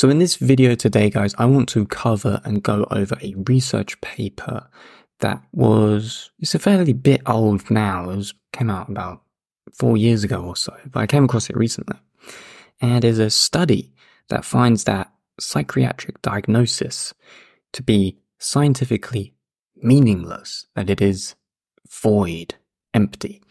So in this video today, guys, I want to cover and go over a research paper that was, it's a fairly bit old now. It was, came out about four years ago or so, but I came across it recently. And is a study that finds that psychiatric diagnosis to be scientifically meaningless, that it is void, empty.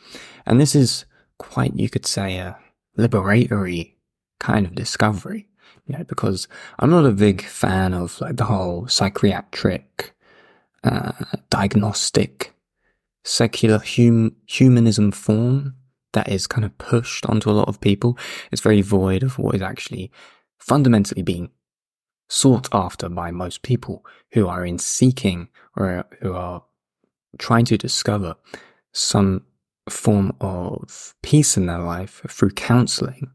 And this is quite, you could say, a liberatory kind of discovery, you know, because I'm not a big fan of like the whole psychiatric, uh, diagnostic, secular hum- humanism form that is kind of pushed onto a lot of people. It's very void of what is actually fundamentally being sought after by most people who are in seeking or who are trying to discover some form of peace in their life through counseling,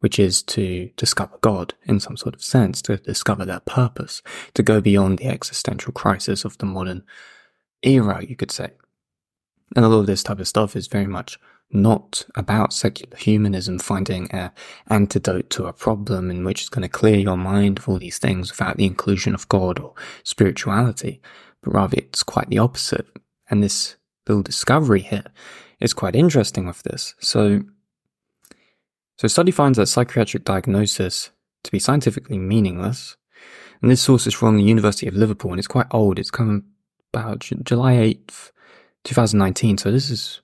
which is to discover God in some sort of sense, to discover their purpose, to go beyond the existential crisis of the modern era, you could say. And a lot of this type of stuff is very much not about secular humanism finding an antidote to a problem in which it's going to clear your mind of all these things without the inclusion of God or spirituality, but rather it's quite the opposite. And this little discovery here is quite interesting with this. So, so study finds that psychiatric diagnosis to be scientifically meaningless. And this source is from the University of Liverpool and it's quite old. It's come about July 8th, 2019. So this is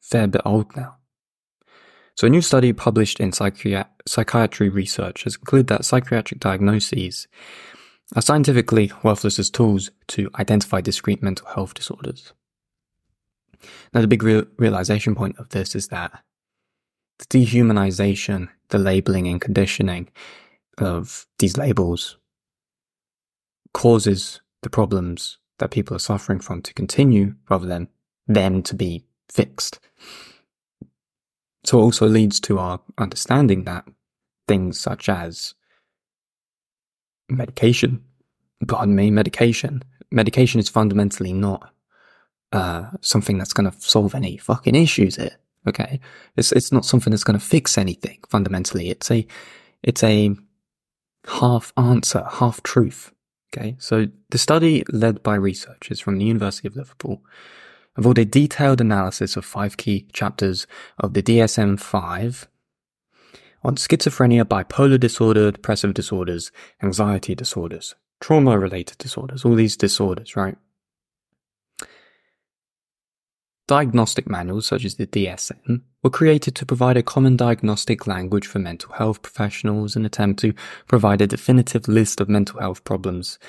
fair bit old now. So a new study published in Psychiat- Psychiatry Research has concluded that psychiatric diagnoses are scientifically worthless as tools to identify discrete mental health disorders. Now, the big real- realization point of this is that the dehumanization, the labeling and conditioning of these labels causes the problems that people are suffering from to continue rather than them to be fixed. So it also leads to our understanding that things such as medication, pardon me, medication, medication is fundamentally not uh, something that's going to solve any fucking issues here. Okay, it's it's not something that's going to fix anything fundamentally. It's a it's a half answer, half truth. Okay, so the study led by researchers from the University of Liverpool involved a detailed analysis of five key chapters of the DSM-5 on schizophrenia, bipolar disorder, depressive disorders, anxiety disorders, trauma-related disorders, all these disorders, right? Diagnostic manuals, such as the DSM, were created to provide a common diagnostic language for mental health professionals and attempt to provide a definitive list of mental health problems,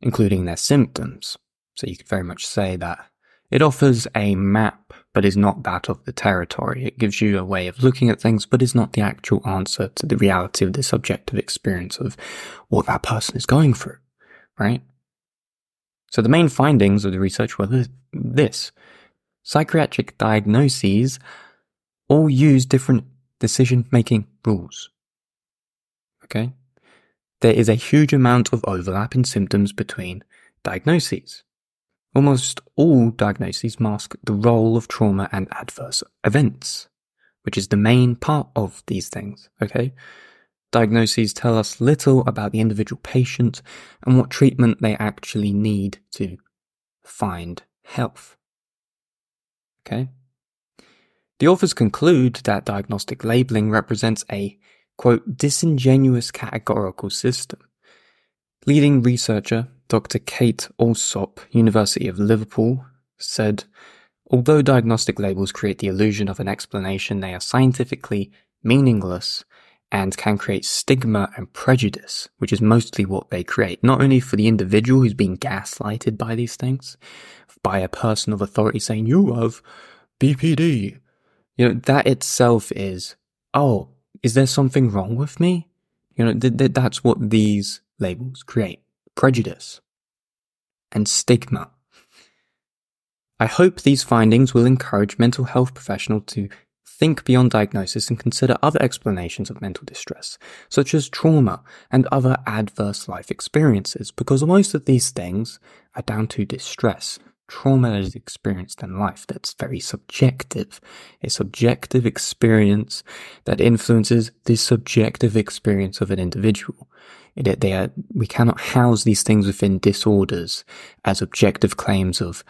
including their symptoms. So you could very much say that it offers a map, but is not that of the territory. It gives you a way of looking at things, but is not the actual answer to the reality of the subjective experience of what that person is going through, right? So the main findings of the research were this. Psychiatric diagnoses all use different decision making rules. Okay? There is a huge amount of overlap in symptoms between diagnoses. Almost all diagnoses mask the role of trauma and adverse events, which is the main part of these things, okay? Diagnoses tell us little about the individual patient and what treatment they actually need to find health. Okay? The authors conclude that diagnostic labeling represents a, quote, disingenuous categorical system. Leading researcher Dr. Kate Allsopp, University of Liverpool, said, Although diagnostic labels create the illusion of an explanation, they are scientifically meaningless and can create stigma and prejudice, which is mostly what they create, not only for the individual who's being gaslighted by these things, by a person of authority saying, you have BPD. You know, that itself is, oh, is there something wrong with me? You know, th- th- that's what these labels create prejudice, and stigma. I hope these findings will encourage mental health professionals to think beyond diagnosis and consider other explanations of mental distress, such as trauma and other adverse life experiences, because most of these things are down to distress. Trauma is experienced in life that's very subjective. A subjective experience that influences the subjective experience of an individual. It, they are, we cannot house these things within disorders as objective claims of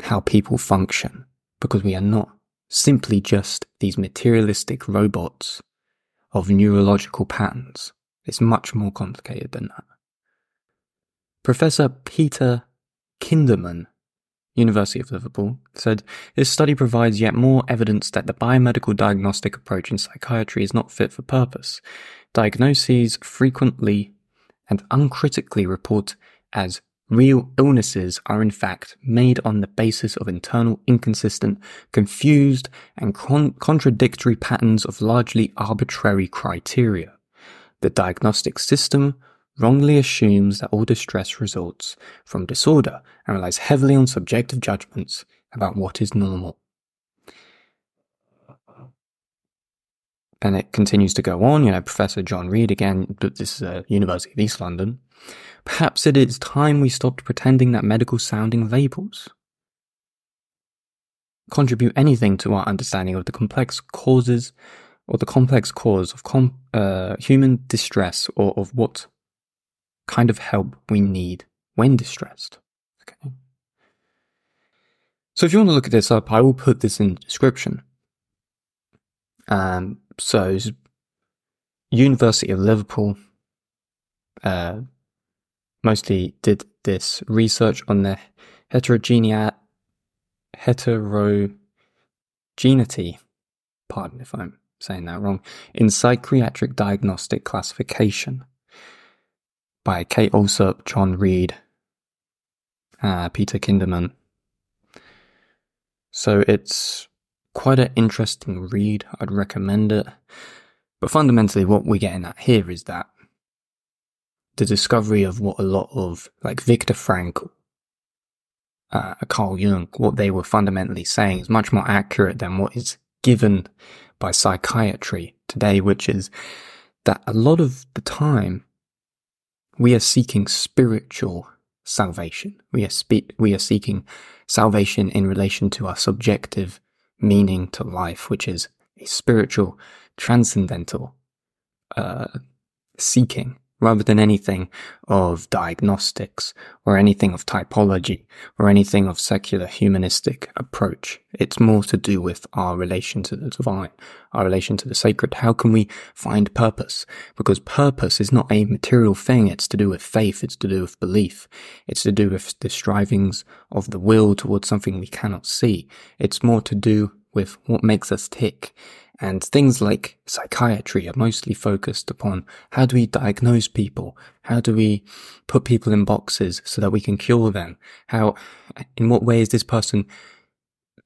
how people function because we are not simply just these materialistic robots of neurological patterns. It's much more complicated than that. Professor Peter Kinderman, University of Liverpool, said this study provides yet more evidence that the biomedical diagnostic approach in psychiatry is not fit for purpose. Diagnoses frequently and uncritically report as real illnesses are in fact made on the basis of internal inconsistent, confused, and con- contradictory patterns of largely arbitrary criteria. The diagnostic system wrongly assumes that all distress results from disorder and relies heavily on subjective judgments about what is normal. And it continues to go on, you know, Professor John Read, again, this is a University of East London. Perhaps it is time we stopped pretending that medical sounding labels contribute anything to our understanding of the complex causes or the complex cause of com- uh, human distress or of what kind of help we need when distressed. Okay. So if you want to look at this up, I will put this in the description. Um, so University of Liverpool uh, mostly did this research on the heterogeneity, heterogeneity, pardon if I'm saying that wrong, in psychiatric diagnostic classification by Kate Allsopp, John Read, uh, Peter Kinderman. So it's quite an interesting read. I'd recommend it. But fundamentally, what we're getting at here is that the discovery of what a lot of, like Viktor Frankl, uh, Carl Jung, what they were fundamentally saying is much more accurate than what is given by psychiatry today, which is that a lot of the time we are seeking spiritual salvation. We are spe- we are seeking salvation in relation to our subjective meaning to life, which is a spiritual, transcendental uh, seeking rather than anything of diagnostics or anything of typology or anything of secular humanistic approach. It's more to do with our relation to the divine, our relation to the sacred. How can we find purpose? Because purpose is not a material thing. It's to do with faith. It's to do with belief. It's to do with the strivings of the will towards something we cannot see. It's more to do with what makes us tick. And things like psychiatry are mostly focused upon how do we diagnose people? How do we put people in boxes so that we can cure them? How, in what way is this person,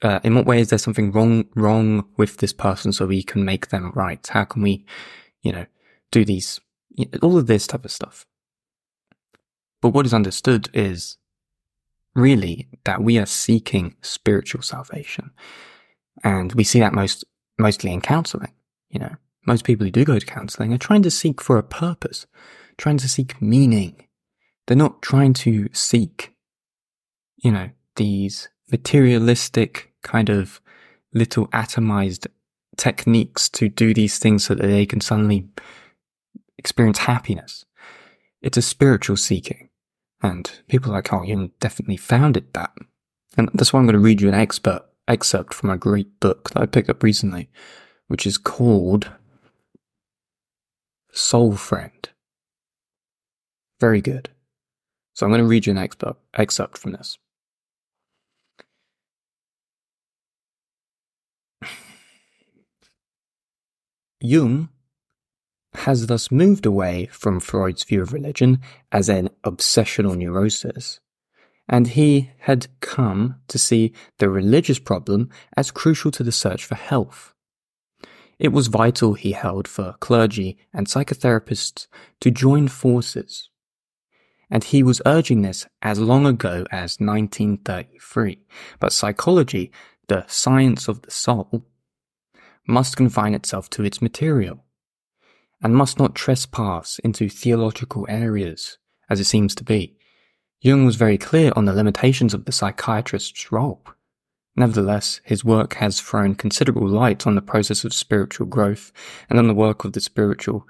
uh, in what way is there something wrong, wrong with this person so we can make them right? How can we, you know, do these, all of this type of stuff. But what is understood is really that we are seeking spiritual salvation. And we see that most mostly in counseling. You know, most people who do go to counseling are trying to seek for a purpose, trying to seek meaning. They're not trying to seek, you know, these materialistic kind of little atomized techniques to do these things so that they can suddenly experience happiness. It's a spiritual seeking. And people like oh, Carl Jung definitely founded that. And that's why I'm going to read you an expert excerpt from a great book that I picked up recently, which is called Soul Friend. Very good. So I'm going to read you an excerpt, from this. Jung has thus moved away from Freud's view of religion as an obsessional neurosis and he had come to see the religious problem as crucial to the search for health. It was vital, he held, for clergy and psychotherapists to join forces. And he was urging this as long ago as 1933. But psychology, the science of the soul, must confine itself to its material and must not trespass into theological areas, as it seems to be Jung was very clear on the limitations of the psychiatrist's role. Nevertheless, his work has thrown considerable light on the process of spiritual growth and on the work of the spiritual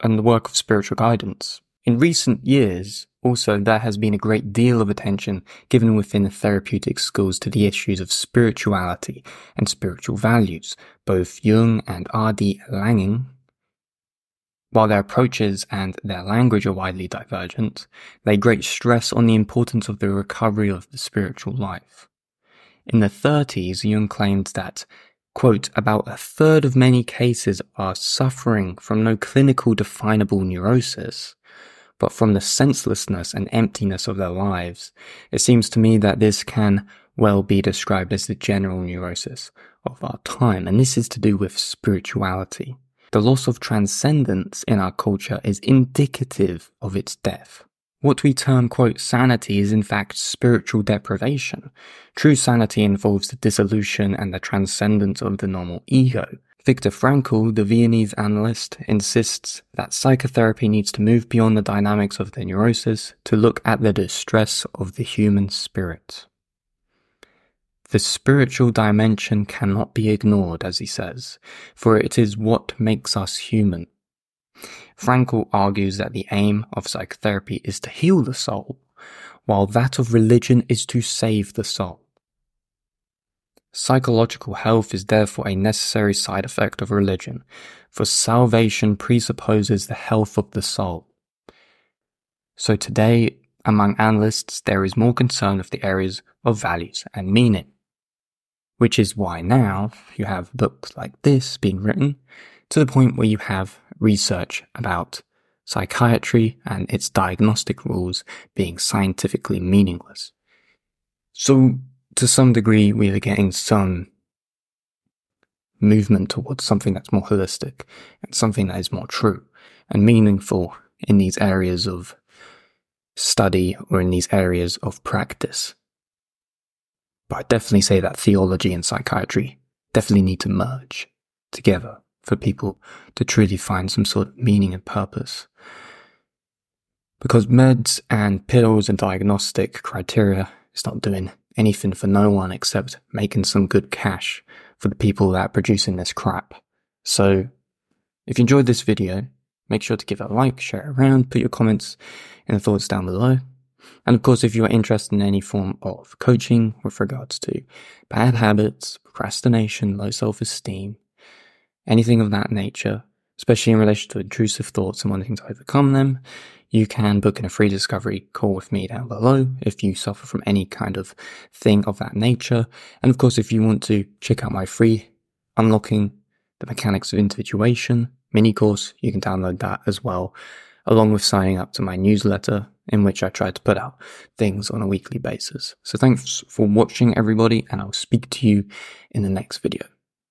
and the work of spiritual guidance. In recent years, also, there has been a great deal of attention given within the therapeutic schools to the issues of spirituality and spiritual values. Both Jung and R.D. Laing, while their approaches and their language are widely divergent, they great stress on the importance of the recovery of the spiritual life. In the 30s, Jung claimed that quote, about a third of many cases are suffering from no clinical definable neurosis, but from the senselessness and emptiness of their lives. It seems to me that this can well be described as the general neurosis of our time, and this is to do with spirituality. The loss of transcendence in our culture is indicative of its death. What we term, quote, sanity is in fact spiritual deprivation. True sanity involves the dissolution and the transcendence of the normal ego. Viktor Frankl, the Viennese analyst, insists that psychotherapy needs to move beyond the dynamics of the neurosis to look at the distress of the human spirit. The spiritual dimension cannot be ignored, as he says, for it is what makes us human. Frankl argues that the aim of psychotherapy is to heal the soul, while that of religion is to save the soul. Psychological health is therefore a necessary side effect of religion, for salvation presupposes the health of the soul. So today, among analysts, there is more concern of the areas of values and meaning. Which is why now you have books like this being written to the point where you have research about psychiatry and its diagnostic rules being scientifically meaningless. So to some degree, we are getting some movement towards something that's more holistic and something that is more true and meaningful in these areas of study or in these areas of practice. But I definitely say that theology and psychiatry definitely need to merge together for people to truly find some sort of meaning and purpose. Because meds and pills and diagnostic criteria is not doing anything for no one except making some good cash for the people that are producing this crap. So, if you enjoyed this video, make sure to give it a like, share it around, put your comments and thoughts down below. And of course, if you are interested in any form of coaching with regards to bad habits, procrastination, low self-esteem, anything of that nature, especially in relation to intrusive thoughts and wanting to overcome them, you can book in a free discovery call with me down below if you suffer from any kind of thing of that nature. And of course, if you want to check out my free unlocking the mechanics of individuation mini course, you can download that as well, along with signing up to my newsletter in which I try to put out things on a weekly basis. So thanks for watching everybody and I'll speak to you in the next video.